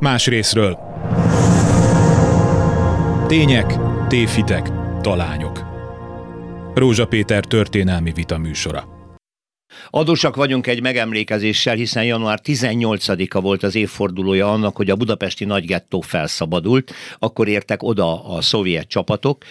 Más részről. Tények, téfitek, talányok. Rózsa Péter történelmi vita műsora. Adósak vagyunk egy megemlékezéssel, hiszen január 18-a volt az évfordulója annak, hogy a budapesti nagygettó felszabadult, akkor értek oda a szovjet csapatok,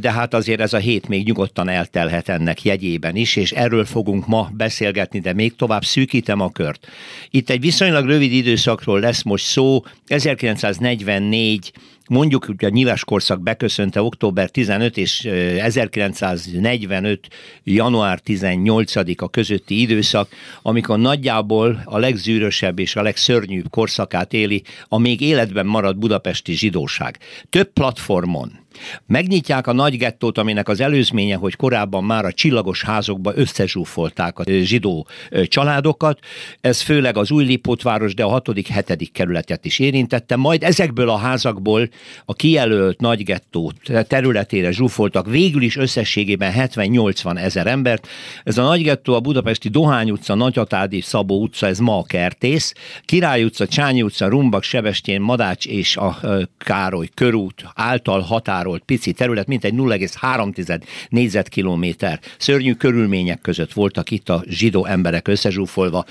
de hát azért ez a hét még nyugodtan eltelhet ennek jegyében is, és erről fogunk ma beszélgetni, de még tovább szűkítem a kört. Itt egy viszonylag rövid időszakról lesz most szó, 1944 mondjuk hogy a nyilas korszak beköszönte október 15 és 1945. január 18-a közötti időszak, amikor nagyjából a legzűrösebb és a legszörnyűbb korszakát éli a még életben maradt budapesti zsidóság. Több platformon, Megnyitják a nagy gettót, aminek az előzménye, hogy korábban már a csillagos házokba összezsúfolták a zsidó családokat. Ez főleg az új Lipótváros, de a hatodik, hetedik kerületet is érintette. Majd ezekből a házakból a kijelölt nagy gettó területére zsúfoltak végül is összességében 70-80 ezer embert. Ez a nagy gettó a budapesti Dohány utca, Nagyatádi, Szabó utca, ez ma a Kertész, Király utca, Csányi utca, Rumbak, Sebestyén, Madács és a Károly körút által határ határolt pici terület, mint egy 0,3 négyzetkilométer. Szörnyű körülmények között voltak itt a zsidó emberek összezsúfolva.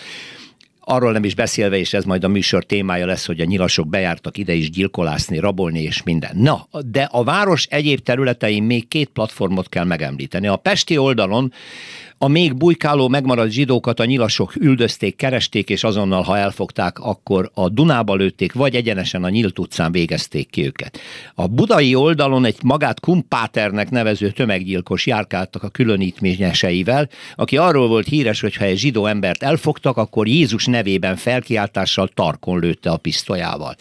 Arról nem is beszélve, és ez majd a műsor témája lesz, hogy a nyilasok bejártak ide is gyilkolászni, rabolni és minden. Na, de a város egyéb területein még két platformot kell megemlíteni. A Pesti oldalon a még bujkáló megmaradt zsidókat a nyilasok üldözték, keresték, és azonnal, ha elfogták, akkor a Dunába lőtték, vagy egyenesen a Nyílt utcán végezték ki őket. A budai oldalon egy magát Kumpáternek nevező tömeggyilkos járkáltak a különítményeseivel, aki arról volt híres, hogy ha egy zsidó embert elfogtak, akkor Jézus nevében felkiáltással tarkon lőtte a pisztolyával.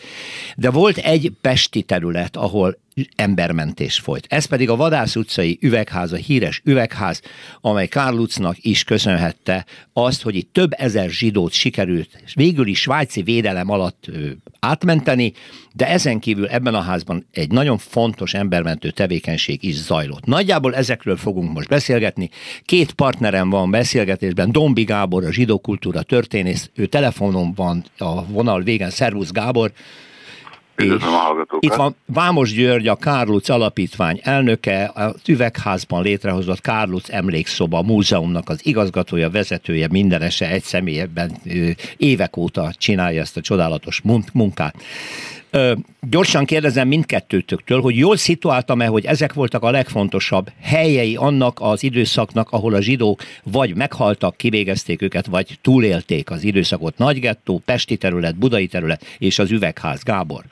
De volt egy pesti terület, ahol embermentés folyt. Ez pedig a Vadász utcai üvegház, a híres üvegház, amely Kárlucnak is köszönhette azt, hogy itt több ezer zsidót sikerült végül is svájci védelem alatt átmenteni, de ezen kívül ebben a házban egy nagyon fontos embermentő tevékenység is zajlott. Nagyjából ezekről fogunk most beszélgetni. Két partnerem van beszélgetésben, Dombi Gábor, a zsidó kultúra történész, ő telefonon van a vonal végen, Szervusz Gábor, Üdvözlöm a hallgatókat. Itt van Vámos György, a Kárluc Alapítvány elnöke, a Üvegházban létrehozott Kárluc Emlékszoba Múzeumnak az igazgatója, vezetője, mindenese egy személyben évek óta csinálja ezt a csodálatos munkát. Ö, gyorsan kérdezem mindkettőtöktől, hogy jól szituáltam-e, hogy ezek voltak a legfontosabb helyei annak az időszaknak, ahol a zsidók vagy meghaltak, kivégezték őket, vagy túlélték az időszakot. Nagygettó, Pesti terület, Budai terület és az Üvegház. Gábor.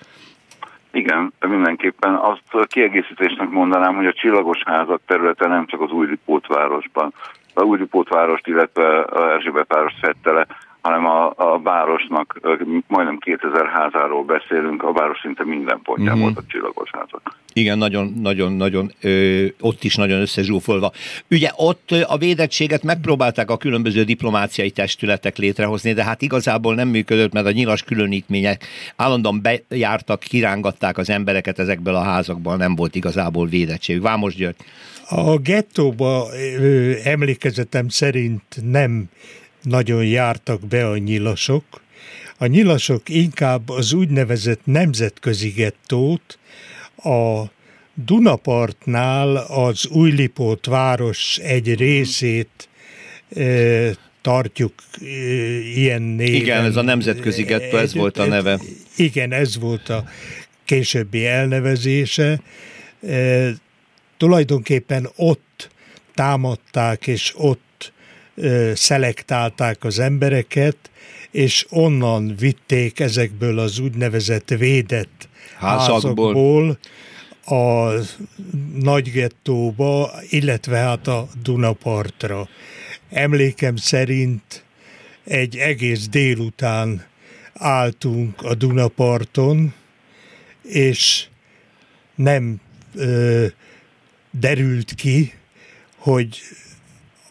Igen, mindenképpen azt kiegészítésnek mondanám, hogy a csillagos házak területe nem csak az Újlipótvárosban, a Újlipótvárost, illetve a Erzsébet város fette le, hanem a, a városnak majdnem 2000 házáról beszélünk, a város szinte minden pontján mm-hmm. volt a csillagos házak. Igen, nagyon, nagyon, nagyon, ö, ott is nagyon összezsúfolva. Ugye ott a védettséget megpróbálták a különböző diplomáciai testületek létrehozni, de hát igazából nem működött, mert a nyilas különítmények állandóan bejártak, kirángatták az embereket ezekből a házakból, nem volt igazából védettség. Vámos György. A gettóba emlékezetem szerint nem nagyon jártak be a nyilasok. A nyilasok inkább az úgynevezett nemzetközi gettót, a Dunapartnál az Újlipót város egy részét e, tartjuk e, ilyen néven. Igen, ez a nemzetközi gettó, ez volt a neve. Igen, ez volt a későbbi elnevezése. E, tulajdonképpen ott támadták, és ott szelektálták az embereket, és onnan vitték ezekből az úgynevezett védett házakból, házakból a nagy gettóba, illetve hát a Dunapartra. Emlékem szerint egy egész délután álltunk a Dunaparton, és nem ö, derült ki, hogy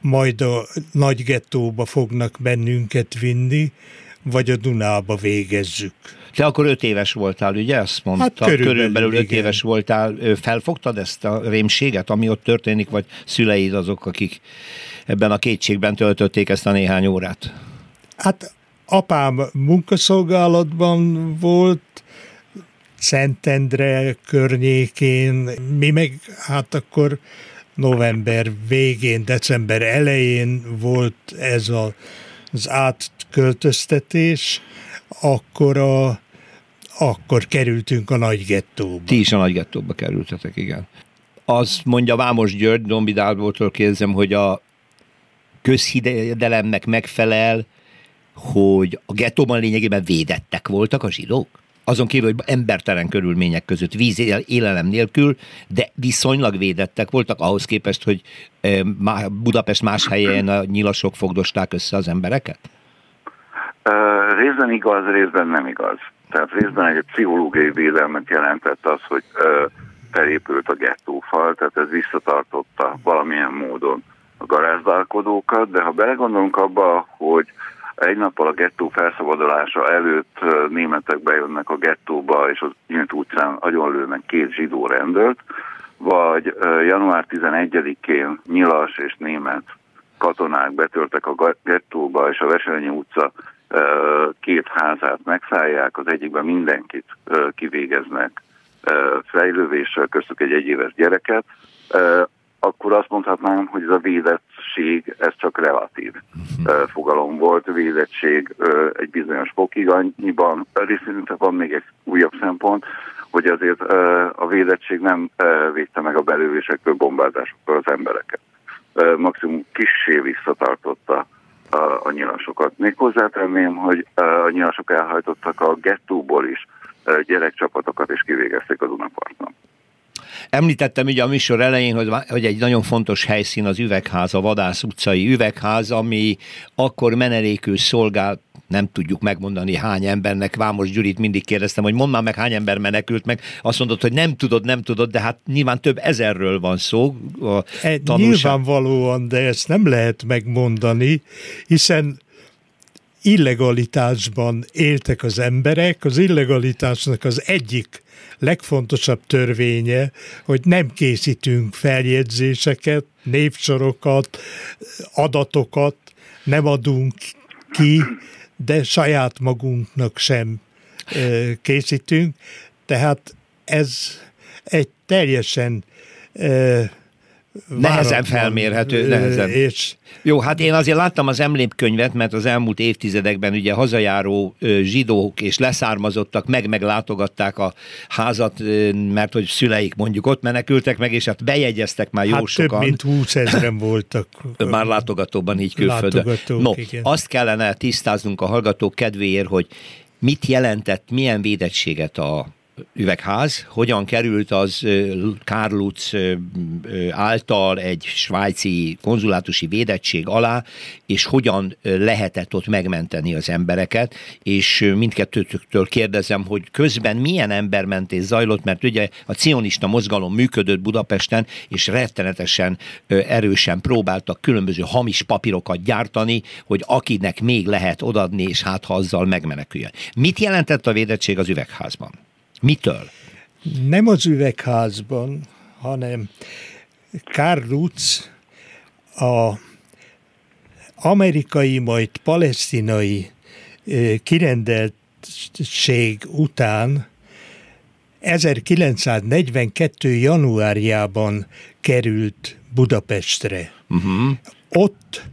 majd a nagy gettóba fognak bennünket vinni, vagy a Dunába végezzük. Te akkor öt éves voltál, ugye? Azt mondta, hát körülbelül, körülbelül öt igen. éves voltál. Felfogtad ezt a rémséget, ami ott történik, vagy szüleid azok, akik ebben a kétségben töltötték ezt a néhány órát? Hát apám munkaszolgálatban volt, Szentendre környékén, mi meg hát akkor november végén, december elején volt ez a, az átköltöztetés, akkor a akkor kerültünk a nagy gettóba. Ti is a nagy gettóba kerültetek, igen. Az mondja Vámos György, Dombi Dálbótól kérdezem, hogy a közhidelemnek megfelel, hogy a gettóban lényegében védettek voltak a zsidók? Azon kívül, hogy embertelen körülmények között, víz élelem nélkül, de viszonylag védettek voltak ahhoz képest, hogy Budapest más helyen a nyilasok fogdosták össze az embereket? Részben igaz, részben nem igaz. Tehát részben egy pszichológiai védelmet jelentett az, hogy uh, felépült a gettófal, tehát ez visszatartotta valamilyen módon a garázdálkodókat, de ha belegondolunk abba, hogy egy nappal a gettó felszabadulása előtt németek bejönnek a gettóba, és az Nyílt utcán agyonlőnek két zsidó rendőrt, vagy január 11-én nyilas és német katonák betörtek a gettóba, és a Veselnyi utca két házát megszállják, az egyikben mindenkit kivégeznek fejlővéssel, köztük egy egyéves gyereket, akkor azt mondhatnám, hogy ez a védettség, ez csak relatív uh, fogalom volt. Védettség egy bizonyos fokig annyiban, részint van még egy újabb szempont, hogy azért a védettség nem védte meg a belővésektől, bombázásoktól az embereket. Maximum kissé visszatartotta a, nyilasokat. Még hozzátenném, hogy a nyilasok elhajtottak a gettóból is gyerekcsapatokat, és kivégezték a Dunaparton. Említettem ugye a műsor elején, hogy, hogy egy nagyon fontos helyszín az üvegház, a Vadász utcai üvegház, ami akkor menelékül szolgál nem tudjuk megmondani hány embernek. Vámos Gyurit mindig kérdeztem, hogy mondd már meg hány ember menekült meg. Azt mondod, hogy nem tudod, nem tudod, de hát nyilván több ezerről van szó. A e, nyilvánvalóan, de ezt nem lehet megmondani, hiszen illegalitásban éltek az emberek, az illegalitásnak az egyik legfontosabb törvénye, hogy nem készítünk feljegyzéseket, névsorokat, adatokat, nem adunk ki, de saját magunknak sem készítünk. Tehát ez egy teljesen Nehezen felmérhető, nehezen. És... Jó, hát én azért láttam az emlékkönyvet, mert az elmúlt évtizedekben ugye hazajáró zsidók és leszármazottak meg meglátogatták a házat, mert hogy szüleik mondjuk ott menekültek meg, és hát bejegyeztek már jó hát sokan. több mint 20 ezeren voltak. Már látogatóban így külföldön. No, igen. azt kellene tisztáznunk a hallgatók kedvéért, hogy mit jelentett, milyen védettséget a üvegház, hogyan került az Karl által egy svájci konzulátusi védettség alá, és hogyan lehetett ott megmenteni az embereket, és mindkettőtől kérdezem, hogy közben milyen embermentés zajlott, mert ugye a cionista mozgalom működött Budapesten, és rettenetesen erősen próbáltak különböző hamis papírokat gyártani, hogy akinek még lehet odadni, és hát ha azzal megmeneküljön. Mit jelentett a védettség az üvegházban? Mitől? Nem az üvegházban, hanem Karl Lutz a amerikai, majd palesztinai kirendeltség után 1942. januárjában került Budapestre. Uh-huh. Ott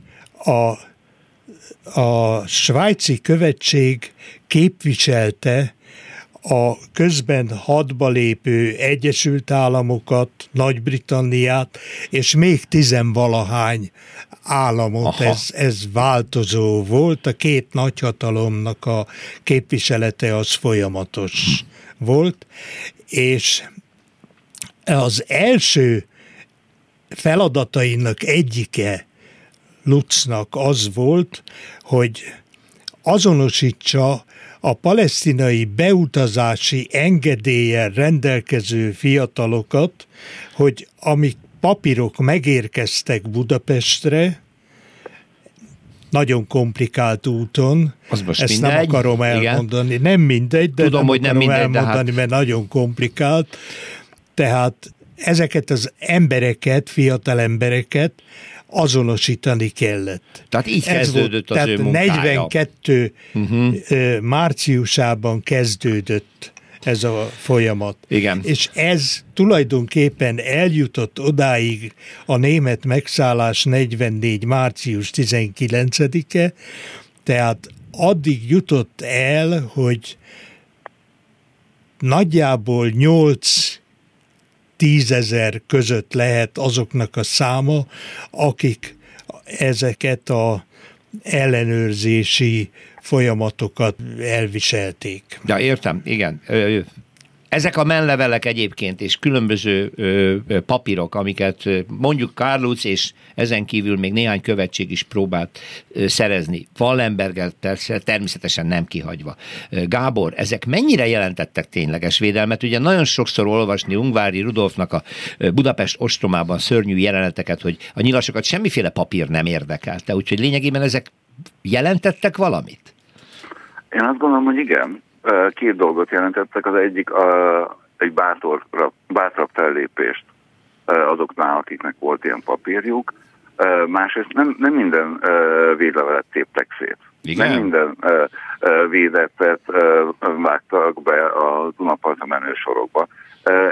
a, a svájci követség képviselte a közben hadba lépő Egyesült Államokat, Nagy-Britanniát, és még tizenvalahány államot, ez, ez változó volt, a két nagyhatalomnak a képviselete az folyamatos volt, és az első feladatainak egyike Lutznak az volt, hogy azonosítsa a palesztinai beutazási engedéllyel rendelkező fiatalokat, hogy amik papírok megérkeztek Budapestre, nagyon komplikált úton. Az most Ezt mindegy. nem akarom elmondani. Igen. Nem mindegy, de Tudom, nem hogy nem mindegy, elmondani, hát... mert nagyon komplikált. Tehát ezeket az embereket, fiatal embereket azonosítani kellett. Tehát így Ez kezdődött volt, az tehát ő munkája. 42 uh-huh. márciusában kezdődött ez a folyamat. Igen. És ez tulajdonképpen eljutott odáig a német megszállás 44. március 19-e, tehát addig jutott el, hogy nagyjából 8 tízezer között lehet azoknak a száma, akik ezeket a ellenőrzési folyamatokat elviselték. Ja, értem, igen. Ezek a menlevelek egyébként, és különböző ö, papírok, amiket mondjuk Kárluc, és ezen kívül még néhány követség is próbált ö, szerezni. Wallenberger természetesen nem kihagyva. Gábor, ezek mennyire jelentettek tényleges védelmet? Ugye nagyon sokszor olvasni Ungvári Rudolfnak a Budapest ostromában szörnyű jeleneteket, hogy a nyilasokat semmiféle papír nem érdekelte, úgyhogy lényegében ezek jelentettek valamit? Én azt gondolom, hogy igen két dolgot jelentettek. Az egyik a, egy bátor, bátrabb fellépést azoknál, akiknek volt ilyen papírjuk. Másrészt nem, nem minden védlevelet téptek szét. Igen? Nem minden védetet vágtak be a Dunaparta menő sorokba.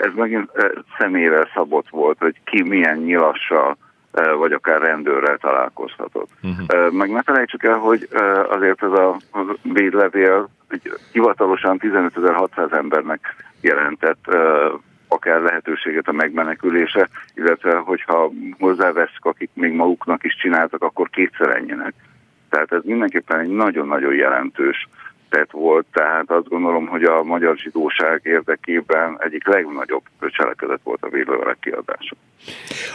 Ez megint személyre szabott volt, hogy ki milyen nyilassal vagy akár rendőrrel találkozhatott. Uh-huh. Meg ne felejtsük el, hogy azért ez a védlevél hivatalosan 15.600 embernek jelentett akár lehetőséget a megmenekülése, illetve hogyha hozzáveszünk, akik még maguknak is csináltak, akkor kétszer ennyinek. Tehát ez mindenképpen egy nagyon-nagyon jelentős tett volt, tehát azt gondolom, hogy a magyar zsidóság érdekében egyik legnagyobb cselekedet volt a védővelek kiadása.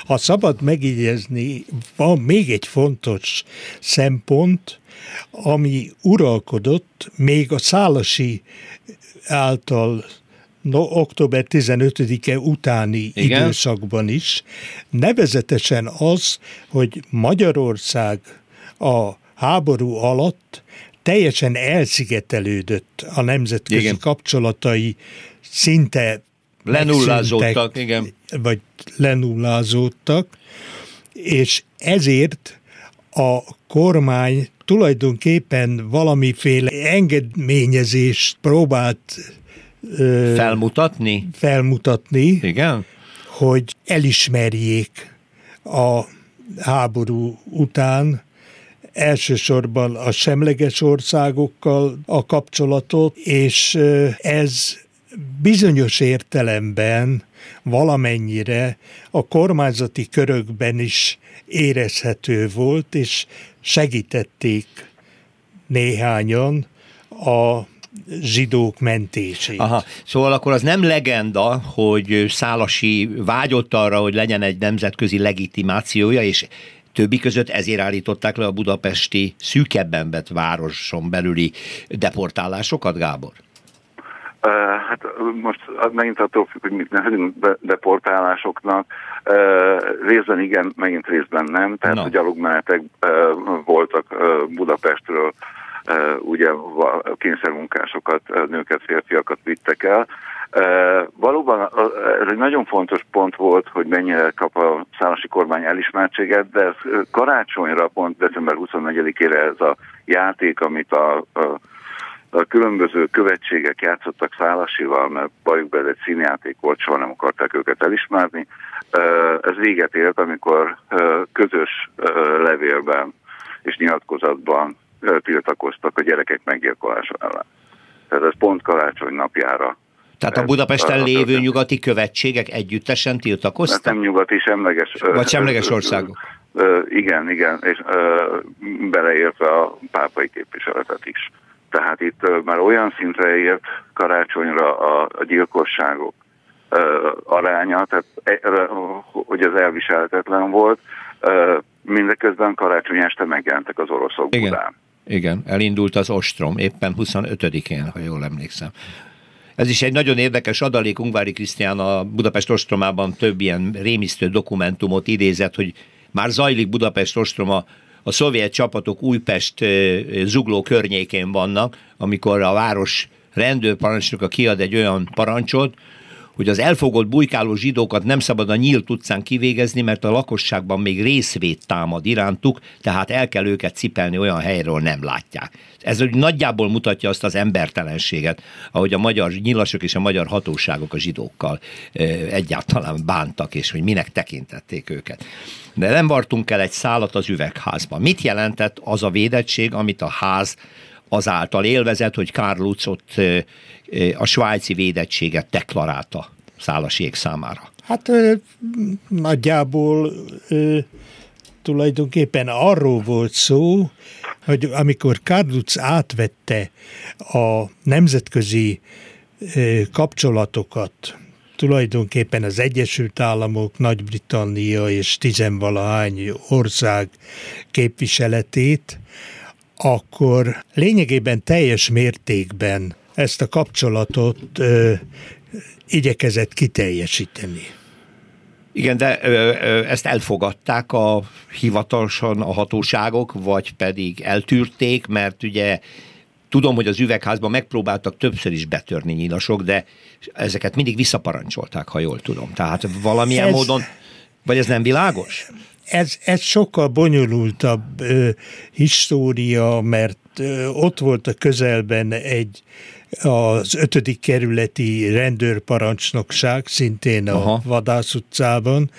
Ha szabad megígézni, van még egy fontos szempont, ami uralkodott még a szálasi által no, október 15-e utáni Igen? időszakban is, nevezetesen az, hogy Magyarország a háború alatt teljesen elszigetelődött a nemzetközi igen. kapcsolatai, szinte lenullázódtak, igen. Vagy lenullázódtak, és ezért a kormány tulajdonképpen valamiféle engedményezést próbált ö, felmutatni? Felmutatni. Igen. Hogy elismerjék a háború után elsősorban a semleges országokkal a kapcsolatot, és ez bizonyos értelemben valamennyire a kormányzati körökben is érezhető volt, és segítették néhányan a zsidók mentését. Aha, szóval akkor az nem legenda, hogy Szálasi vágyott arra, hogy legyen egy nemzetközi legitimációja, és Többi között ezért állították le a budapesti szűkebben vett városon belüli deportálásokat, Gábor? Hát most megint attól függ, hogy mit nevezünk deportálásoknak. Részben igen, megint részben nem. Tehát no. a gyalogmenetek voltak Budapestről ugye kényszermunkásokat, nőket, férfiakat vittek el. Valóban ez egy nagyon fontos pont volt, hogy mennyire kap a szállási kormány elismertséget, de ez karácsonyra, pont december 24-ére ez a játék, amit a, a, a különböző követségek játszottak szállasival, mert bajuk ez egy színjáték volt, soha nem akarták őket elismerni. Ez véget ért, amikor közös levélben és nyilatkozatban tiltakoztak a gyerekek meggyilkolása ellen. Tehát ez pont karácsony napjára tehát a Budapesten lévő nyugati követségek együttesen tiltakoztak? Hát nem nyugati, semleges. Vagy semleges országok? Igen, igen, és beleértve a pápai képviseletet is. Tehát itt már olyan szintre ért karácsonyra a, a gyilkosságok aránya, tehát e, hogy ez elviselhetetlen volt, mindeközben karácsony este megjelentek az oroszok igen. Budán. Igen, elindult az ostrom, éppen 25-én, ha jól emlékszem. Ez is egy nagyon érdekes adalék, Ungvári Krisztián a Budapest ostromában több ilyen rémisztő dokumentumot idézett, hogy már zajlik Budapest ostroma, a szovjet csapatok Újpest zugló környékén vannak, amikor a város rendőrparancsnoka kiad egy olyan parancsot, hogy az elfogott bujkáló zsidókat nem szabad a nyílt utcán kivégezni, mert a lakosságban még részvét támad irántuk, tehát el kell őket cipelni olyan helyről nem látják. Ez úgy nagyjából mutatja azt az embertelenséget, ahogy a magyar nyilasok és a magyar hatóságok a zsidókkal egyáltalán bántak, és hogy minek tekintették őket. De nem vartunk el egy szálat az üvegházban. Mit jelentett az a védettség, amit a ház azáltal élvezett, hogy Karl Lutz ott a svájci védettséget deklarálta szálaség számára? Hát nagyjából tulajdonképpen arról volt szó, hogy amikor Karlutz átvette a nemzetközi kapcsolatokat, tulajdonképpen az Egyesült Államok, Nagy-Britannia és tizenvalahány ország képviseletét, akkor lényegében teljes mértékben ezt a kapcsolatot ö, igyekezett kiteljesíteni. Igen, de ö, ö, ezt elfogadták a hivatalosan a hatóságok, vagy pedig eltűrték, mert ugye tudom, hogy az üvegházban megpróbáltak többször is betörni nyilasok, de ezeket mindig visszaparancsolták, ha jól tudom. Tehát valamilyen ez, módon, vagy ez nem világos? Ez, ez sokkal bonyolultabb ö, história, mert ö, ott volt a közelben egy az ötödik kerületi rendőrparancsnokság, szintén a Aha. Vadász utcában,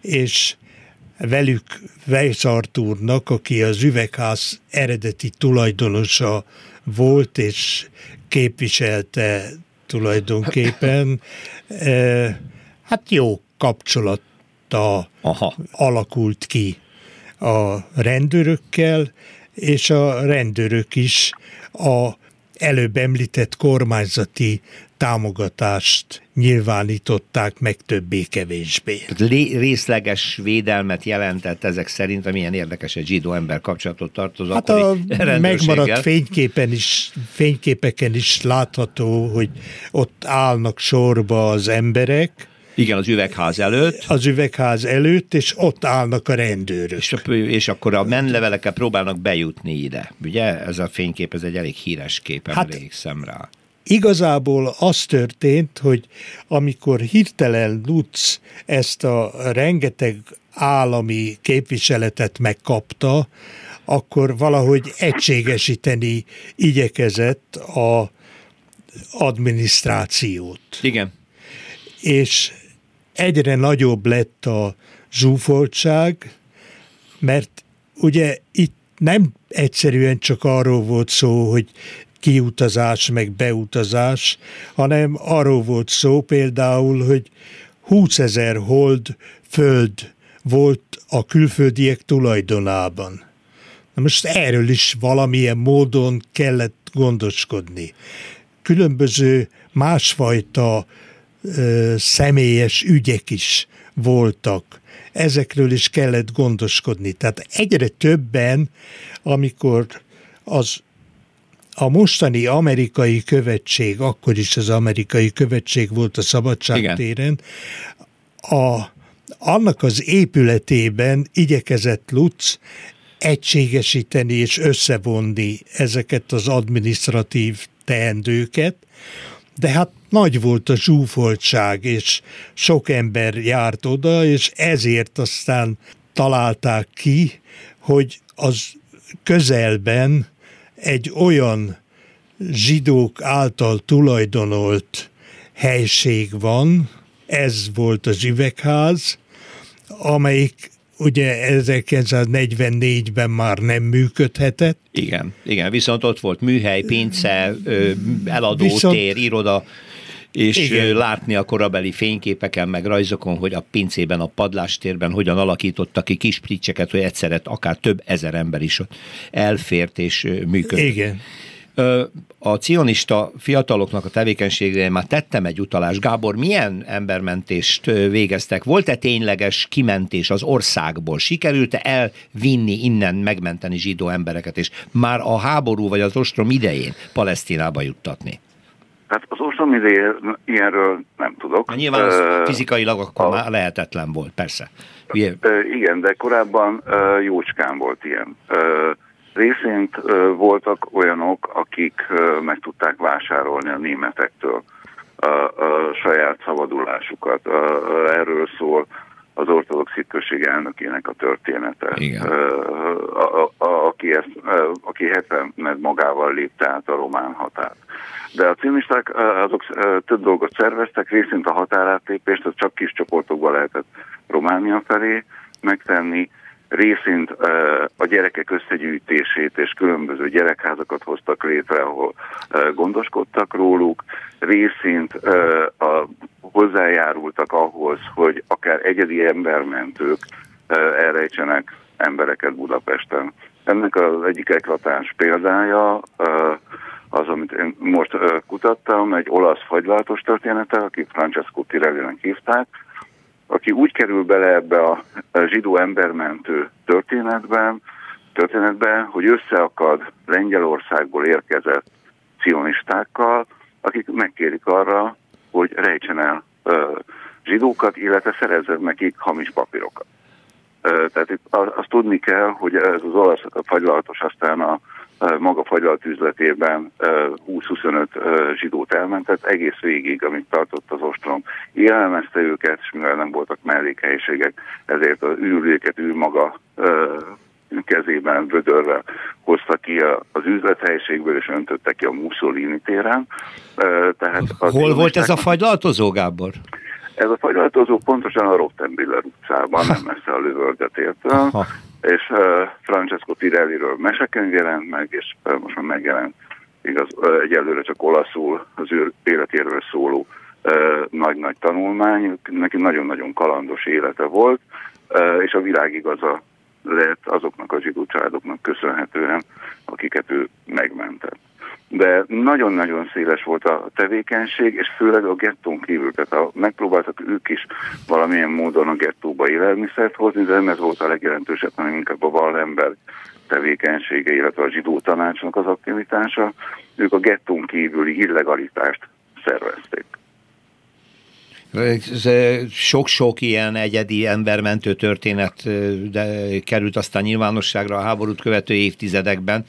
és velük Weiss Artúrnak, aki az üvegház eredeti tulajdonosa volt, és képviselte tulajdonképpen, hát jó kapcsolata Aha. alakult ki a rendőrökkel, és a rendőrök is a előbb említett kormányzati támogatást nyilvánították meg többé-kevésbé. Részleges védelmet jelentett ezek szerint, amilyen érdekes egy zsidó ember kapcsolatot tartozó hát a megmaradt fényképen is, fényképeken is látható, hogy ott állnak sorba az emberek, igen, az üvegház előtt. Az üvegház előtt, és ott állnak a rendőrök. És, és akkor a menlevelekkel próbálnak bejutni ide. Ugye ez a fénykép, ez egy elég híres kép, hát, emlékszem rá. Igazából az történt, hogy amikor hirtelen Lutz ezt a rengeteg állami képviseletet megkapta, akkor valahogy egységesíteni igyekezett a adminisztrációt. Igen. És egyre nagyobb lett a zsúfoltság, mert ugye itt nem egyszerűen csak arról volt szó, hogy kiutazás, meg beutazás, hanem arról volt szó például, hogy 20 ezer hold föld volt a külföldiek tulajdonában. Na most erről is valamilyen módon kellett gondoskodni. Különböző másfajta ö, személyes ügyek is voltak. Ezekről is kellett gondoskodni. Tehát egyre többen, amikor az a mostani amerikai követség, akkor is az amerikai követség volt a szabadságtéren, a, annak az épületében igyekezett Lutz egységesíteni és összevonni ezeket az administratív teendőket, de hát nagy volt a zsúfoltság, és sok ember járt oda, és ezért aztán találták ki, hogy az közelben egy olyan zsidók által tulajdonolt helység van, ez volt az üvegház, amelyik ugye 1944-ben már nem működhetett. Igen, igen, viszont ott volt műhely, pince, eladótér, iroda, és Igen. látni a korabeli fényképeken, meg rajzokon, hogy a pincében, a padlástérben hogyan alakítottak ki kis pricseket, hogy egyszerre akár több ezer ember is ott elfért és működött. Igen. A cionista fiataloknak a tevékenységére már tettem egy utalást. Gábor, milyen embermentést végeztek? Volt-e tényleges kimentés az országból? Sikerült-e elvinni innen, megmenteni zsidó embereket, és már a háború vagy az ostrom idején Palesztinába juttatni? Hát az ostrom idején ilyenről nem tudok. Na, nyilván az uh, fizikailag akkor a, már lehetetlen volt, persze. Ugye? Uh, igen, de korábban uh, jócskán volt ilyen. Uh, Részint voltak olyanok, akik meg tudták vásárolni a németektől a, a saját szabadulásukat. Erről szól az ortodox hitközség elnökének a története. Igen. A, a, a, aki, ezt, aki 70 magával lépte át a román határt. De a cimisták azok több dolgot szerveztek, részint a határátlépést, az csak kis csoportokban lehetett Románia felé megtenni, részint a gyerekek összegyűjtését és különböző gyerekházakat hoztak létre, ahol gondoskodtak róluk, részint a, hozzájárultak ahhoz, hogy akár egyedi embermentők elrejtsenek embereket Budapesten. Ennek az egyik eklatáns példája az, amit én most kutattam, egy olasz fagylaltos története, aki Francesco Tirelli-nek hívták, aki úgy kerül bele ebbe a zsidó embermentő történetben, történetben, hogy összeakad Lengyelországból érkezett cionistákkal, akik megkérik arra, hogy rejtsen el zsidókat, illetve szerezzen nekik hamis papírokat. Tehát itt azt tudni kell, hogy ez az olasz fagylaltos aztán a maga fagylalt üzletében 20-25 zsidót elmentett, egész végig, amíg tartott az ostrom. Élelmezte őket, és mivel nem voltak mellékhelyiségek, ezért az űrléket ő maga kezében vödörrel hozta ki az üzlethelyiségből, és öntötte ki a Mussolini téren. Tehát Hol volt ez a fagylaltozó, Gábor? Ez a fagylaltozó pontosan a Rottenbiller utcában, nem messze a lövöldetértől, és uh, Francesco Pirelliről mesekönyv jelent meg, és uh, most már megjelent igaz, uh, egyelőre csak olaszul az ő életéről szóló nagy-nagy tanulmány, neki nagyon-nagyon kalandos élete volt, és a világ igaza lett azoknak a zsidó családoknak köszönhetően, akiket ő megmentett de nagyon-nagyon széles volt a tevékenység, és főleg a gettón kívül, tehát a, megpróbáltak ők is valamilyen módon a gettóba élelmiszert hozni, de nem ez volt a legjelentősebb, hanem inkább a Wallenberg tevékenysége, illetve a zsidó tanácsnak az aktivitása. Ők a gettón kívüli illegalitást szervezték sok-sok ilyen egyedi embermentő történet de került aztán nyilvánosságra a háborút követő évtizedekben.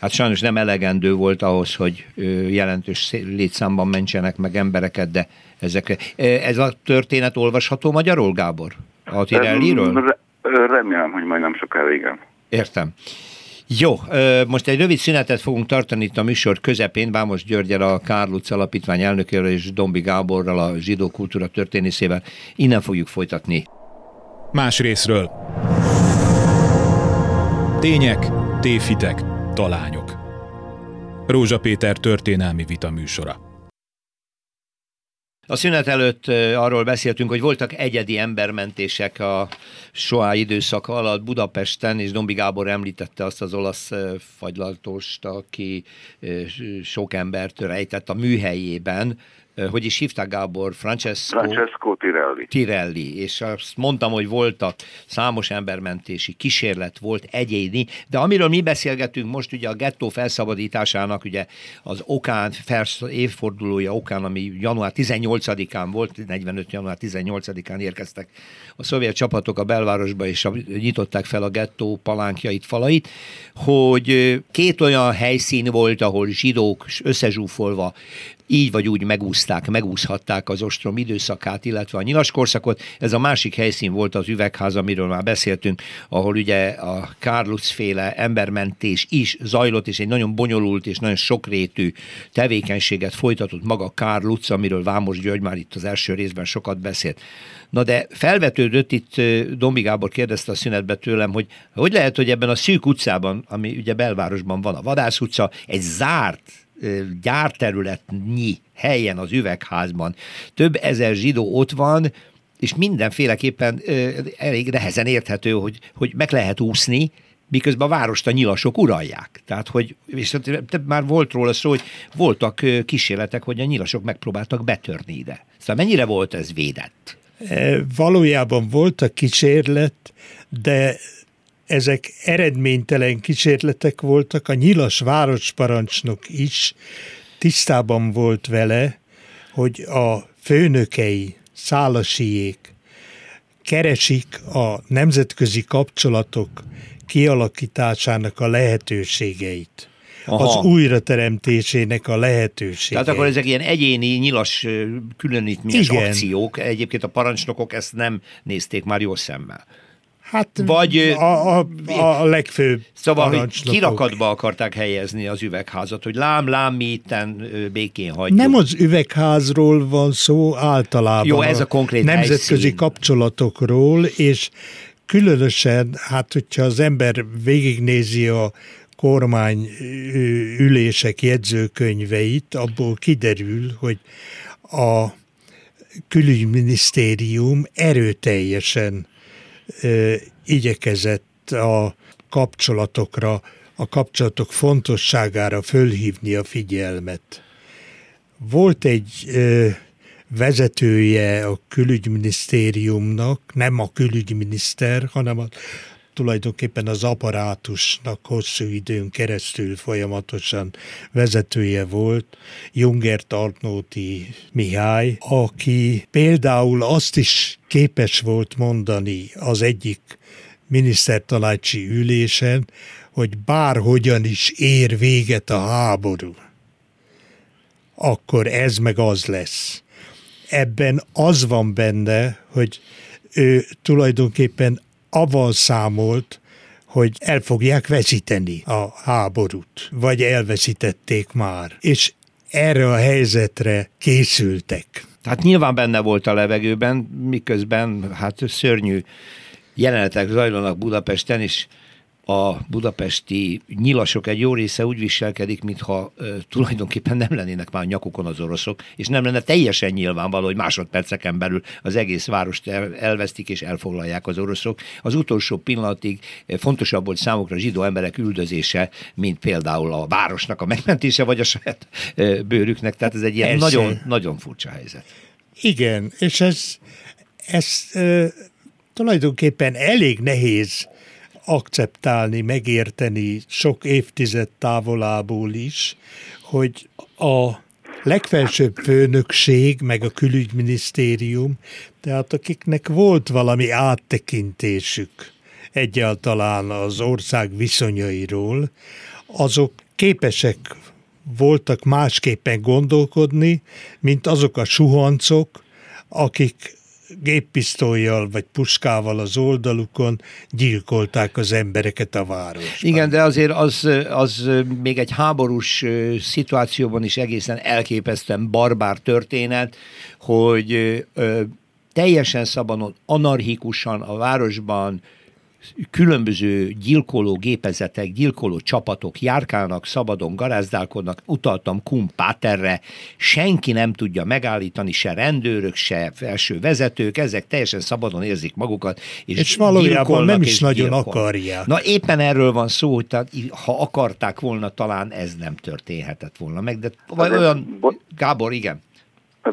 Hát sajnos nem elegendő volt ahhoz, hogy jelentős létszámban mentsenek meg embereket, de ezekre. Ez a történet olvasható magyarul, Gábor? A Tirelliről? Remélem, hogy majd nem sokára, igen. Értem. Jó, most egy rövid szünetet fogunk tartani itt a műsor közepén, Vámos Györgyel, a Kárluc Alapítvány elnökéről és Dombi Gáborral, a zsidó kultúra történészével. Innen fogjuk folytatni. Más részről. Tények, téfitek, talányok. Rózsa Péter történelmi vita műsora. A szünet előtt arról beszéltünk, hogy voltak egyedi embermentések a soá időszaka alatt Budapesten, és Dombi Gábor említette azt az olasz fagylaltost, aki sok embert rejtett a műhelyében, hogy is hívták Gábor? Francesco, Francesco Tirelli. Tirelli, és azt mondtam, hogy voltak számos embermentési kísérlet, volt egyéni, de amiről mi beszélgetünk most, ugye a gettó felszabadításának ugye az okán, felsz, évfordulója okán, ami január 18-án volt, 45. január 18-án érkeztek a szovjet csapatok a belvárosba, és nyitották fel a gettó palánkjait, falait, hogy két olyan helyszín volt, ahol zsidók összezsúfolva így vagy úgy megúzták, megúszhatták az ostrom időszakát, illetve a nyilaskorszakot. Ez a másik helyszín volt az üvegház, amiről már beszéltünk, ahol ugye a Kárluc féle embermentés is zajlott, és egy nagyon bonyolult és nagyon sokrétű tevékenységet folytatott maga Kárluc, amiről Vámos György már itt az első részben sokat beszélt. Na de felvetődött itt, Dombi Gábor kérdezte a szünetbe tőlem, hogy hogy lehet, hogy ebben a szűk utcában, ami ugye belvárosban van, a Vadász utca, egy zárt gyárterületnyi helyen az üvegházban több ezer zsidó ott van, és mindenféleképpen elég nehezen érthető, hogy, hogy meg lehet úszni, miközben a várost a nyilasok uralják. Tehát, hogy és már volt róla szó, hogy voltak kísérletek, hogy a nyilasok megpróbáltak betörni ide. Szóval mennyire volt ez védett? Valójában volt a kísérlet, de ezek eredménytelen kísérletek voltak, a nyilas városparancsnok is tisztában volt vele, hogy a főnökei, szálasiék keresik a nemzetközi kapcsolatok kialakításának a lehetőségeit. Aha. az újrateremtésének a lehetősége. Tehát akkor ezek ilyen egyéni, nyilas, különítményes Igen. akciók, egyébként a parancsnokok ezt nem nézték már jó szemmel. Hát Vagy, a, a, a legfőbb Szóval, hogy kirakatba akarták helyezni az üvegházat, hogy lám, lám, mi itten békén hagyjuk. Nem az üvegházról van szó általában. Jó, ez a konkrét Nemzetközi helyszín. kapcsolatokról, és különösen, hát hogyha az ember végignézi a kormány ülések jegyzőkönyveit, abból kiderül, hogy a külügyminisztérium erőteljesen igyekezett a kapcsolatokra, a kapcsolatok fontosságára fölhívni a figyelmet. Volt egy vezetője a külügyminisztériumnak, nem a külügyminiszter, hanem a, tulajdonképpen az apparátusnak hosszú időn keresztül folyamatosan vezetője volt, Junger Tarnóti Mihály, aki például azt is képes volt mondani az egyik minisztertanácsi ülésen, hogy bárhogyan is ér véget a háború, akkor ez meg az lesz. Ebben az van benne, hogy ő tulajdonképpen avval számolt, hogy el fogják veszíteni a háborút, vagy elveszítették már. És erre a helyzetre készültek. Tehát nyilván benne volt a levegőben, miközben hát szörnyű jelenetek zajlanak Budapesten, és a budapesti nyilasok egy jó része úgy viselkedik, mintha e, tulajdonképpen nem lennének már nyakukon az oroszok, és nem lenne teljesen nyilvánvaló, hogy másodperceken belül az egész várost el, elvesztik és elfoglalják az oroszok. Az utolsó pillanatig fontosabb volt számukra a zsidó emberek üldözése, mint például a városnak a megmentése, vagy a saját e, bőrüknek. Tehát ez egy ilyen nagyon, nagyon furcsa helyzet. Igen, és ez, ez e, tulajdonképpen elég nehéz akceptálni, megérteni sok évtized távolából is, hogy a legfelsőbb főnökség, meg a külügyminisztérium, tehát akiknek volt valami áttekintésük egyáltalán az ország viszonyairól, azok képesek voltak másképpen gondolkodni, mint azok a suhancok, akik géppisztolyjal vagy puskával az oldalukon gyilkolták az embereket a városban. Igen, de azért az, az még egy háborús szituációban is egészen elképesztően barbár történet, hogy teljesen szabadon, anarchikusan a városban különböző gyilkoló gépezetek, gyilkoló csapatok járkálnak, szabadon garázdálkodnak, utaltam Kumpáterre, senki nem tudja megállítani, se rendőrök, se felső vezetők, ezek teljesen szabadon érzik magukat, és, és valójában nem is nagyon gyilkol. akarják. Na éppen erről van szó, hogy tehát, ha akarták volna, talán ez nem történhetett volna meg, de vagy olyan, bo- Gábor, igen.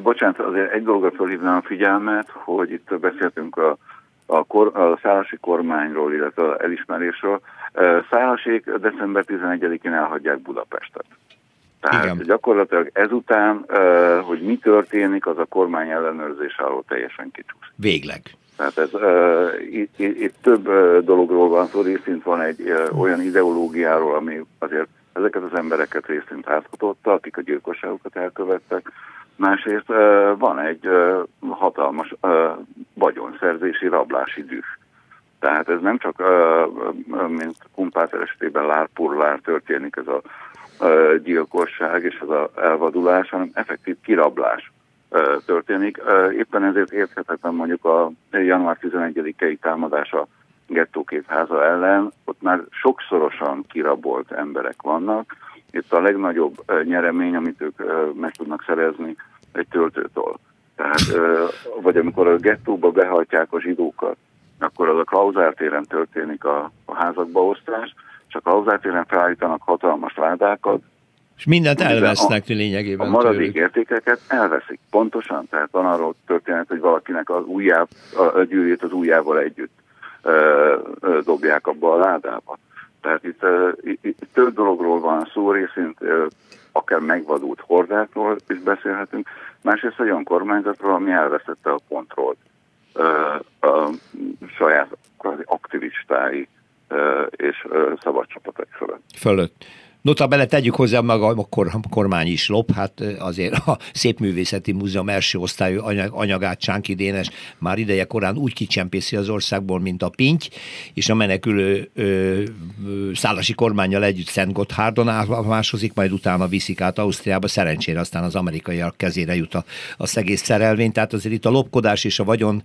Bocsánat, azért egy dologra felhívnám a figyelmet, hogy itt beszéltünk a a, kor, a szálasi kormányról, illetve elismerésről. Szálasék december 11-én elhagyják Budapestet. Tehát Igen. gyakorlatilag ezután, hogy mi történik, az a kormány ellenőrzés alól teljesen kicsúsz. Végleg. Tehát ez, uh, itt, itt több uh, dologról van szó, részint van egy uh, olyan ideológiáról, ami azért ezeket az embereket részint házhatotta, akik a gyilkosságokat elkövettek, Másrészt van egy hatalmas vagyonszerzési rablási düh. Tehát ez nem csak, mint Kumpáter esetében lárpurlár történik ez a gyilkosság és ez az elvadulás, hanem effektív kirablás történik. Éppen ezért érthetetlen mondjuk a január 11-i támadás a gettóképháza ellen, ott már sokszorosan kirabolt emberek vannak, itt a legnagyobb nyeremény, amit ők meg tudnak szerezni egy töltőtől. Tehát, vagy amikor a gettóba behajtják a zsidókat, akkor az a klauzártéren történik a, a házakba osztás, és a klauzártéren felállítanak hatalmas ládákat, és mindent elvesznek a, lényegében. A maradék tőlük. értékeket elveszik. Pontosan, tehát van arról történet, hogy valakinek az ujjáb, a gyűrűjét az ujjával együtt ö, ö, dobják abba a ládába. Tehát itt, itt, itt több dologról van szó, részint akár megvadult hordákról is beszélhetünk, másrészt olyan kormányzatról, ami elveszette a kontrollt a saját aktivistái és szabad csapatok fölött. Fölött. Notabene tegyük hozzá maga a, kor, a kormány is lop, hát azért a Szépművészeti Múzeum első osztályú anyag, anyagát Csánki Dénes már ideje korán úgy kicsempészi az országból, mint a pinty, és a menekülő ö, ö, szállasi kormányjal együtt Szent Gotthárdon állomásozik, majd utána viszik át Ausztriába, szerencsére aztán az amerikaiak kezére jut a, a szegész szerelvény, tehát azért itt a lopkodás és a vagyon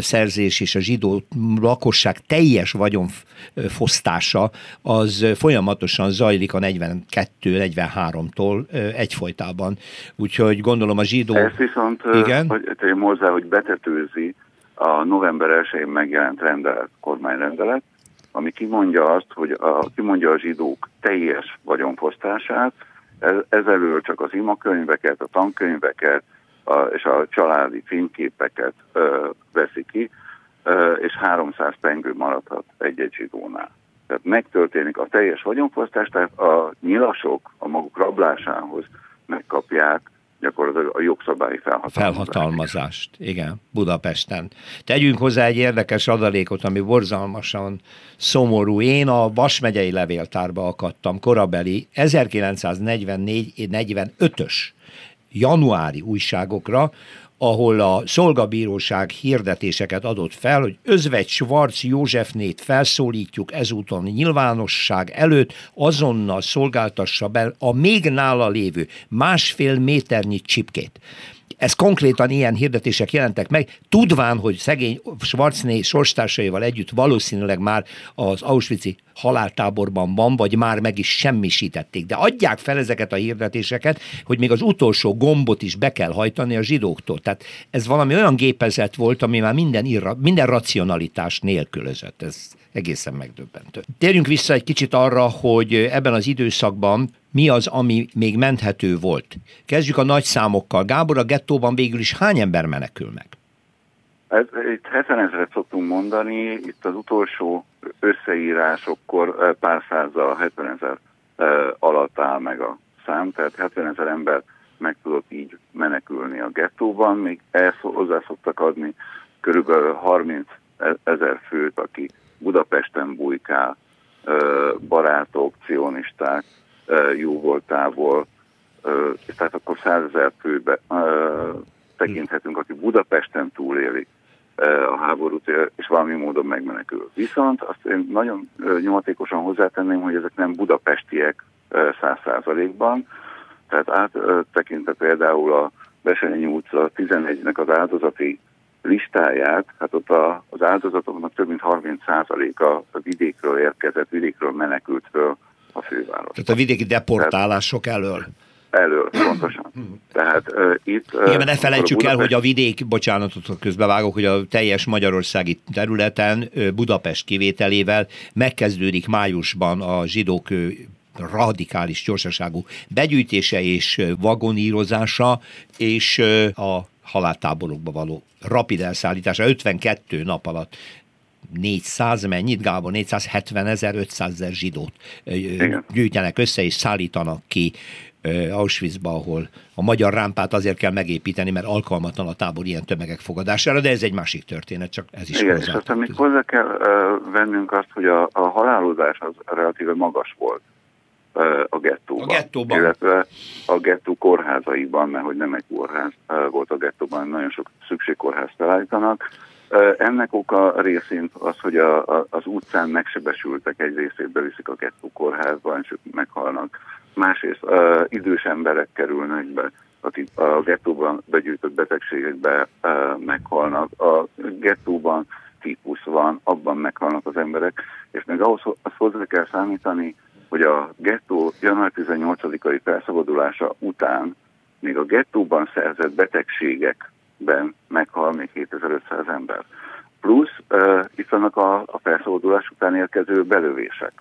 szerzés és a zsidó lakosság teljes vagyonfosztása az folyamatosan zajlik a 42-43-tól egyfolytában. Úgyhogy gondolom a zsidó... Ez viszont, Igen? hogy tegyem hozzá, hogy betetőzi a november 1-én megjelent rendelet, kormányrendelet, ami kimondja azt, hogy a, kimondja a zsidók teljes vagyonfosztását, ez, ezelől csak az imakönyveket, a tankönyveket a, és a családi fényképeket ö, veszi ki, ö, és 300 pengő maradhat egy-egy zsidónál. Tehát megtörténik a teljes vagyonfosztás, tehát a nyilasok a maguk rablásához megkapják gyakorlatilag a jogszabályi felhatalmazást. Felhatalmazást, igen, Budapesten. Tegyünk hozzá egy érdekes adalékot, ami borzalmasan szomorú. Én a Vas megyei levéltárba akadtam, korabeli 1944-45-ös januári újságokra, ahol a szolgabíróság hirdetéseket adott fel, hogy Özvegy Schwarz Józsefnét felszólítjuk ezúton nyilvánosság előtt, azonnal szolgáltassa be a még nála lévő másfél méternyi csipkét. Ez konkrétan ilyen hirdetések jelentek meg, tudván, hogy szegény Schwarzné sorstársaival együtt valószínűleg már az Auschwitz-i haláltáborban van, vagy már meg is semmisítették. De adják fel ezeket a hirdetéseket, hogy még az utolsó gombot is be kell hajtani a zsidóktól. Tehát ez valami olyan gépezet volt, ami már minden, irra, minden racionalitás nélkülözött. Ez egészen megdöbbentő. Térjünk vissza egy kicsit arra, hogy ebben az időszakban mi az, ami még menthető volt. Kezdjük a nagy számokkal. Gábor, a gettóban végül is hány ember menekül meg? Ez, itt 70 ezeret szoktunk mondani, itt az utolsó összeírásokkor pár százzal 70 ezer alatt áll meg a szám, tehát 70 ezer ember meg tudott így menekülni a gettóban, még ezt hozzá szoktak adni körülbelül 30 ezer főt, aki Budapesten bujkál, barátok, cionisták, jó voltából, tehát akkor százezer főbe tekinthetünk, aki Budapesten túléli a háborút, és valami módon megmenekül. Viszont azt én nagyon nyomatékosan hozzátenném, hogy ezek nem budapestiek száz százalékban, tehát áttekintve például a Besenyi utca 11-nek az áldozati listáját, hát ott a, az áldozatoknak több mint 30 százaléka a vidékről érkezett, vidékról menekültről a főváros. Tehát a vidéki deportálások elől. Elől, pontosan. Tehát uh, itt... Uh, Igen, mert ne felejtsük Budapest... el, hogy a vidék, bocsánatot közbevágok, hogy a teljes magyarországi területen Budapest kivételével megkezdődik májusban a zsidók radikális gyorsaságú begyűjtése és vagonírozása, és a haláltáborokba való rapid elszállítása 52 nap alatt 400, mennyit, Gábor? 470 ezer, 500 ezer zsidót Igen. gyűjtenek össze és szállítanak ki Auschwitzba, ahol a magyar rámpát azért kell megépíteni, mert alkalmatlan a tábor ilyen tömegek fogadására, de ez egy másik történet, csak ez is Igen, és aztán még hozzá kell vennünk azt, hogy a, a halálozás az relatíve magas volt a gettóban. A gettóban. Illetve a gettó kórházaiban, mert hogy nem egy kórház volt a gettóban, nagyon sok szükségkórház felállítanak, ennek oka részint az, hogy a, a, az utcán megsebesültek, egy részét beviszik a gettó kórházba, és ők meghalnak. Másrészt uh, idős emberek kerülnek be, akik a gettóban begyűjtött betegségekbe uh, meghalnak. A gettóban típus van, abban meghalnak az emberek, és még ahhoz azt hozzá kell számítani, hogy a gettó január 18-ai felszabadulása után még a gettóban szerzett betegségek ben meghal még 7500 ember. Plusz uh, itt vannak a, a felszabadulás után érkező belövések,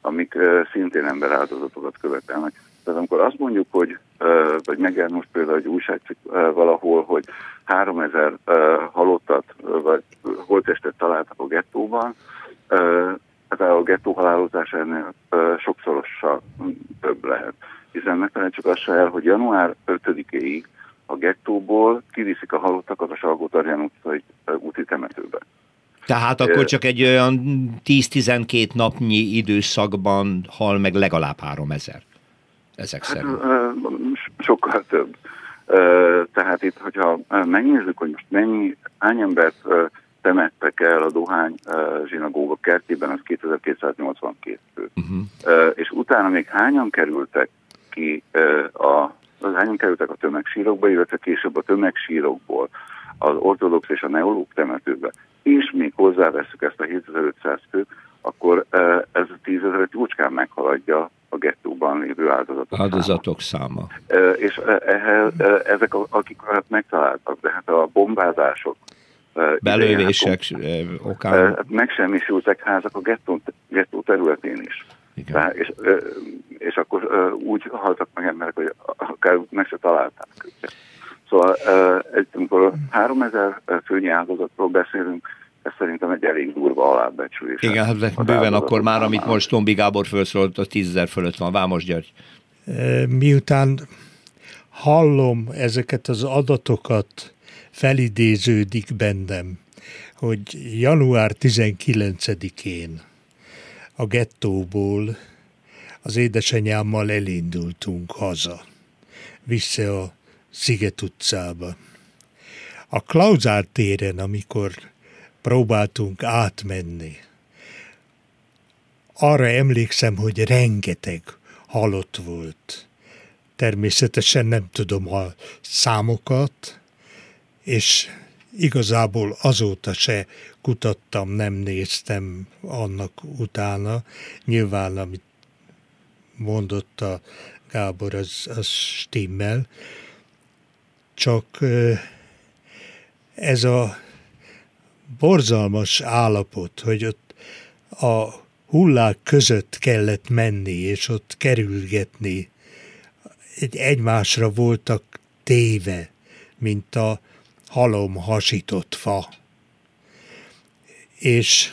amik uh, szintén emberáldozatokat követelnek. Tehát amikor azt mondjuk, hogy, uh, vagy megjelent most például egy újságcikk uh, valahol, hogy 3000 uh, halottat, uh, vagy holtestet találtak a gettóban, uh, hát a gettó halálozása ennél sokszorossal több lehet. Hiszen megfelelően csak azt el, hogy január 5-ig a gettóból kiviszik a halottakat a Salgó utcai úti temetőbe. Tehát akkor csak egy olyan 10-12 napnyi időszakban hal meg legalább 3000 ezek Hát, szerint. sokkal több. Tehát itt, hogyha megnézzük, hogy most mennyi, hány embert temettek el a dohány ö, zsinagóga kertében, az 2282 fő. Uh-huh. És utána még hányan kerültek ki ö, a az hányan kerültek a tömegsírokba, illetve később a tömegsírokból az ortodox és a neológ temetőbe, és még hozzáveszünk ezt a 7500 fő, akkor ö, ez a 10 ezeret jócskán meghaladja a gettóban lévő áldozatok Áldozatok száma. Ö, És ehhez, ezek, akik hát megtaláltak, de hát a bombázások, ö, okán. megsemmisültek házak a gettó, gettó területén is. Igen. Tehát, és, és akkor úgy haltak meg emberek, hogy akár meg se találták őket. Szóval egy, amikor 3000 főnyi áldozatról beszélünk, ez szerintem egy elég durva alábecsülés. Igen, hát bőven akkor már, amit most Tombi Gábor felszólt, a 10 fölött van. Vámos György. Miután hallom ezeket az adatokat, felidéződik bennem, hogy január 19-én a gettóból az édesanyámmal elindultunk haza, vissza a Sziget utcába. A Klauzár téren, amikor próbáltunk átmenni, arra emlékszem, hogy rengeteg halott volt. Természetesen nem tudom a számokat, és igazából azóta se kutattam, nem néztem annak utána. Nyilván, amit mondott a Gábor, az, az stimmel. Csak ez a borzalmas állapot, hogy ott a hullák között kellett menni, és ott kerülgetni, egy egymásra voltak téve, mint a halom hasított fa. És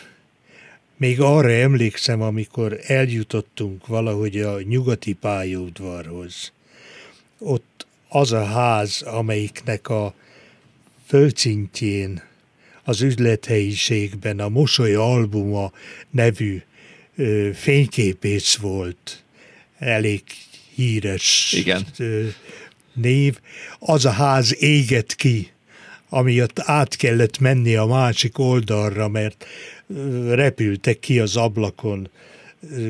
még arra emlékszem, amikor eljutottunk valahogy a nyugati pályaudvarhoz, ott az a ház, amelyiknek a földszintjén az üzlethelyiségben a Mosoly Albuma nevű ö, fényképész volt, elég híres Igen. ö, név, az a ház égett ki, amiatt át kellett menni a másik oldalra, mert repültek ki az ablakon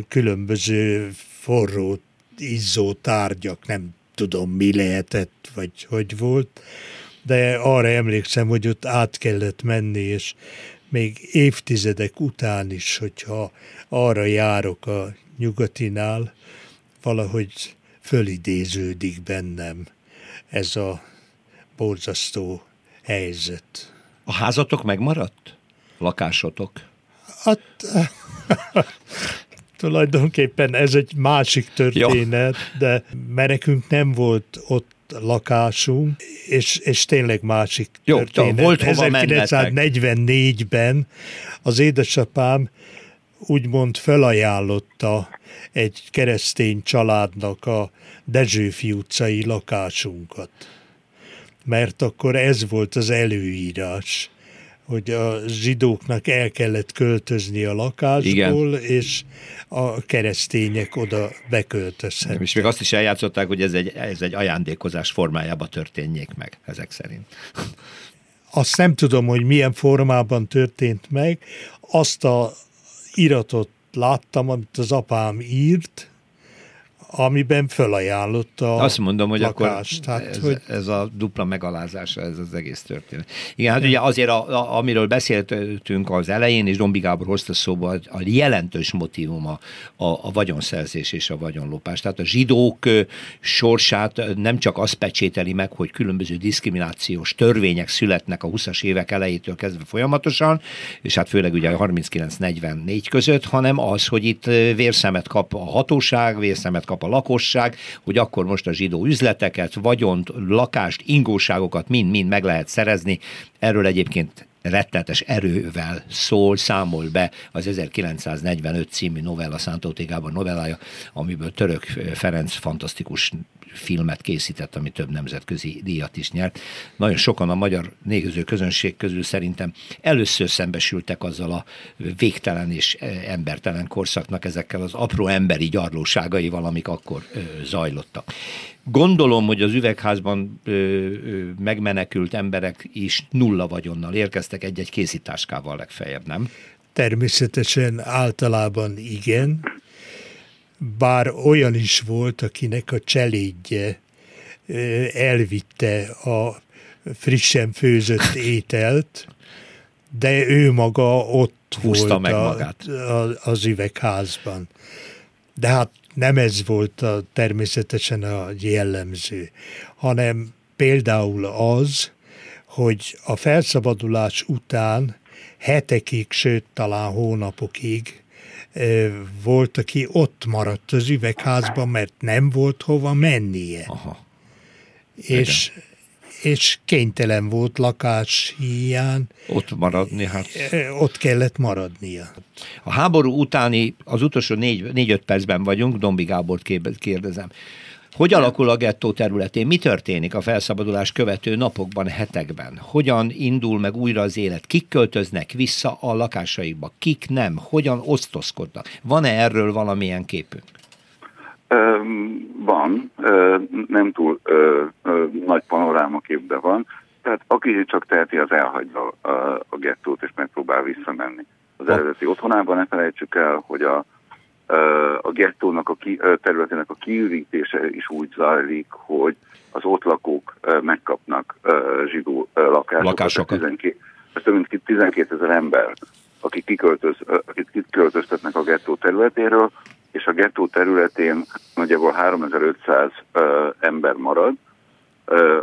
különböző forró, izzó tárgyak, nem tudom mi lehetett, vagy hogy volt, de arra emlékszem, hogy ott át kellett menni, és még évtizedek után is, hogyha arra járok a nyugatinál, valahogy fölidéződik bennem ez a borzasztó helyzet. A házatok megmaradt? Lakásotok? Hát tulajdonképpen ez egy másik történet, de mert nekünk nem volt ott lakásunk, és, és tényleg másik Jó, történet. volt hova mennetek. 1944-ben az édesapám úgymond felajánlotta egy keresztény családnak a Dezsőfi utcai lakásunkat. Mert akkor ez volt az előírás, hogy a zsidóknak el kellett költözni a lakásból, Igen. és a keresztények oda beköltözhettek. És még azt is eljátszották, hogy ez egy, ez egy ajándékozás formájába történjék meg, ezek szerint. Azt nem tudom, hogy milyen formában történt meg. Azt a iratot láttam, amit az apám írt, amiben felajánlotta Azt mondom, hogy lakást. akkor Tehát, ez, hogy ez a dupla megalázása, ez az egész történet. Igen, hát ugye azért, a, a, amiről beszéltünk az elején, és Dombi Gábor hozta szóba, a jelentős motivum a, a, a vagyonszerzés és a vagyonlopás. Tehát a zsidók sorsát nem csak azt pecsételi meg, hogy különböző diszkriminációs törvények születnek a 20-as évek elejétől kezdve folyamatosan, és hát főleg ugye a 39-44 között, hanem az, hogy itt vérszemet kap a hatóság, vérszemet kap a lakosság, hogy akkor most a zsidó üzleteket, vagyont, lakást, ingóságokat mind-mind meg lehet szerezni. Erről egyébként rettenetes erővel szól, számol be az 1945 című novella, Szántó Gábor novellája, amiből Török Ferenc fantasztikus filmet készített, ami több nemzetközi díjat is nyert. Nagyon sokan a magyar néző közönség közül szerintem először szembesültek azzal a végtelen és embertelen korszaknak ezekkel az apró emberi gyarlóságaival, amik akkor zajlottak. Gondolom, hogy az üvegházban ö, ö, megmenekült emberek is nulla vagyonnal érkeztek egy-egy készításkával legfeljebb, nem? Természetesen általában igen, bár olyan is volt, akinek a cselédje elvitte a frissen főzött ételt, de ő maga ott Húzta volt meg a, magát. A, az üvegházban. De hát nem ez volt a, természetesen a jellemző, hanem például az, hogy a felszabadulás után hetekig, sőt talán hónapokig volt, aki ott maradt az üvegházban, mert nem volt hova mennie. Aha. És, és kénytelen volt lakás hiány. Ott maradni, hát. Ott kellett maradnia. A háború utáni, az utolsó négy, négy-öt percben vagyunk, Dombi Gábort kérdezem. Hogy alakul a gettó területén? Mi történik a felszabadulás követő napokban, hetekben? Hogyan indul meg újra az élet? Kik költöznek vissza a lakásaikba? Kik nem? Hogyan osztozkodnak? Van-e erről valamilyen képünk? Van, nem túl nagy panorámakép, de van. Tehát aki csak teheti, az elhagyja a gettót, és megpróbál visszamenni. Az eredeti otthonában ne felejtsük el, hogy a a gettónak a ki, területének a kiürítése is úgy zajlik, hogy az ott lakók megkapnak zsidó lakásokat. lakásokat. 12, ez több mint 12 ezer ember, akik, kiköltöz, akik kiköltöztetnek a gettó területéről, és a gettó területén nagyjából 3500 ember marad,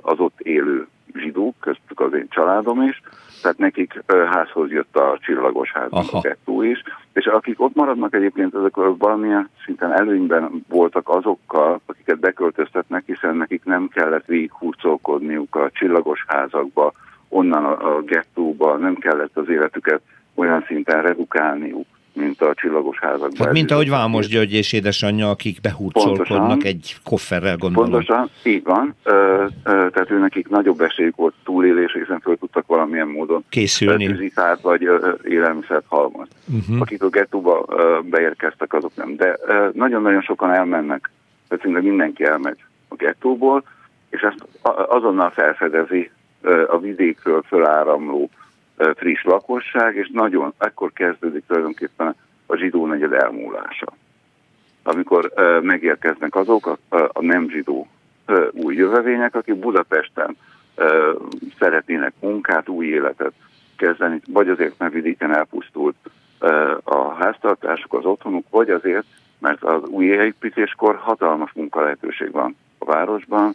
az ott élő zsidók, köztük az én családom is, tehát nekik házhoz jött a csillagos ház, a gettó is, és akik ott maradnak egyébként, ezek valamilyen szinten előnyben voltak azokkal, akiket beköltöztetnek, hiszen nekik nem kellett végighurcolkodniuk a csillagos házakba, onnan a, a gettóba, nem kellett az életüket olyan szinten redukálniuk mint a csillagos házakban. Tehát mint ahogy Vámos György és édesanyja, akik behurcolkodnak egy kofferrel gondolom. Pontosan, így van. Ö, ö, tehát ő nekik nagyobb esélyük volt túlélés, hiszen föl tudtak valamilyen módon készülni. Tűzifát vagy ö, élelmiszert halmozni. Uh-huh. Akik a gettóba ö, beérkeztek, azok nem. De nagyon-nagyon sokan elmennek, tehát mindenki elmegy a gettóból, és ezt azonnal felfedezi a vidékről föláramló friss lakosság, és nagyon, ekkor kezdődik tulajdonképpen a zsidó negyed elmúlása. Amikor megérkeznek azok a, nem zsidó új jövevények, akik Budapesten szeretnének munkát, új életet kezdeni, vagy azért, mert vidéken elpusztult a háztartásuk, az otthonuk, vagy azért, mert az új építéskor hatalmas munkalehetőség van a városban,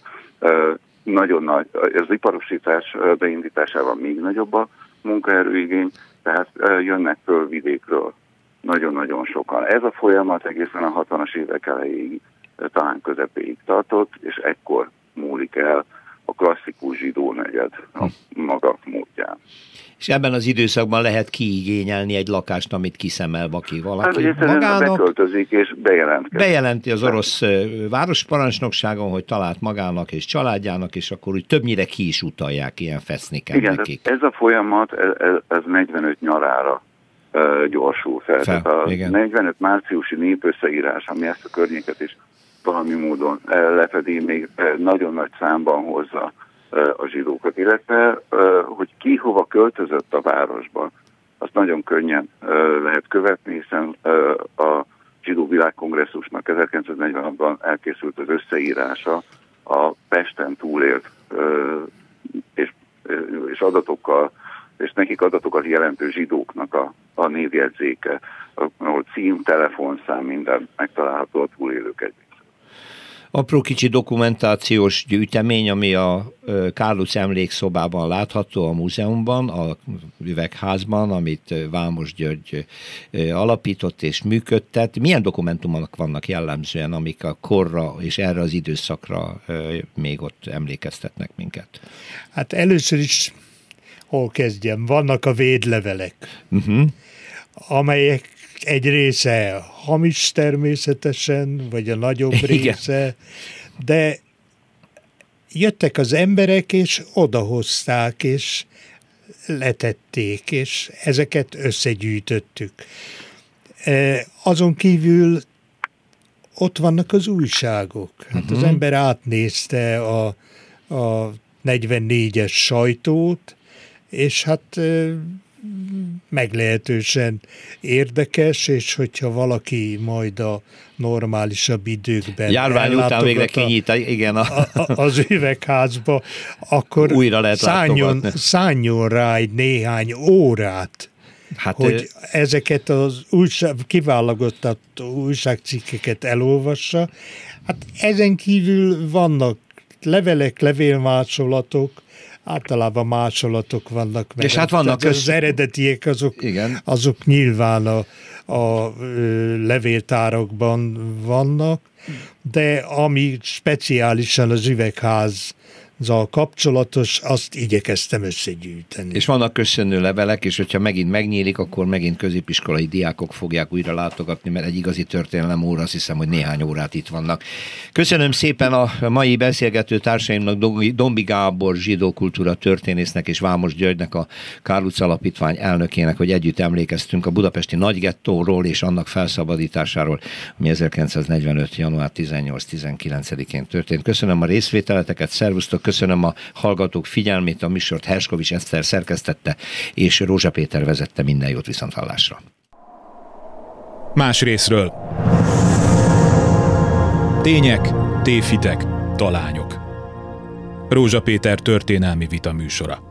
nagyon nagy, az iparosítás beindításával még nagyobb a munkaerőigény, tehát jönnek föl vidékről nagyon-nagyon sokan. Ez a folyamat egészen a 60-as évek elejéig, talán közepéig tartott, és ekkor múlik el a klasszikus zsidó negyed a maga módján. És ebben az időszakban lehet kiigényelni egy lakást, amit kiszemel vaki valaki hát, magának. Beköltözik és bejelentkezik. Bejelenti az orosz városparancsnokságon, hogy talált magának és családjának, és akkor úgy többnyire ki is utalják ilyen feszniken Igen, nekik. Ez a folyamat, ez, ez 45 nyarára gyorsul fel. fel a igen. 45 márciusi népösszeírás, ami ezt a környéket is valami módon lefedi, még nagyon nagy számban hozza a zsidókat, illetve hogy ki hova költözött a városba, azt nagyon könnyen lehet követni, hiszen a zsidó világkongresszusnak 1946-ban elkészült az összeírása a Pesten túlélt és, és adatokkal, és nekik adatokat jelentő zsidóknak a, a névjegyzéke, ahol cím, telefonszám, minden megtalálható a túlélők egy apró kicsi dokumentációs gyűjtemény, ami a Kárluc emlékszobában látható a múzeumban, a üvegházban, amit Vámos György alapított és működtet. Milyen dokumentumok vannak jellemzően, amik a korra és erre az időszakra még ott emlékeztetnek minket? Hát először is hol kezdjem? Vannak a védlevelek, uh-huh. amelyek egy része hamis természetesen, vagy a nagyobb Igen. része, de jöttek az emberek, és odahozták, és letették, és ezeket összegyűjtöttük. E, azon kívül ott vannak az újságok. Hát uh-huh. az mhm. ember átnézte a, a 44-es sajtót, és hát meglehetősen érdekes, és hogyha valaki majd a normálisabb időkben Járvány után végre kinyit, igen. A... A, a, az üvegházba, akkor Újra lehet szálljon, szálljon rá egy néhány órát, hát hogy ő... ezeket az újság, kiválogatott újságcikkeket elolvassa. Hát ezen kívül vannak levelek, levélmásolatok, általában másolatok vannak. Meg és hát vannak köz... az eredetiek azok, Igen. azok nyilván a, a levéltárakban vannak, de ami speciálisan az üvegház zal kapcsolatos, azt igyekeztem összegyűjteni. És vannak köszönő levelek, és hogyha megint megnyílik, akkor megint középiskolai diákok fogják újra látogatni, mert egy igazi történelem óra, azt hiszem, hogy néhány órát itt vannak. Köszönöm szépen a mai beszélgető társaimnak, Dombi Gábor, zsidó kultúra történésznek és Vámos Györgynek, a Kárluc Alapítvány elnökének, hogy együtt emlékeztünk a budapesti nagygettóról és annak felszabadításáról, ami 1945. január 18-19-én történt. Köszönöm a részvételeteket, szervusztok, Köszönöm a hallgatók figyelmét, a műsort Herskovics Eszter szerkesztette, és Rózsa Péter vezette minden jót viszont hallásra. Más részről. Tények, tévhitek, talányok. Rózsa Péter történelmi vita műsora.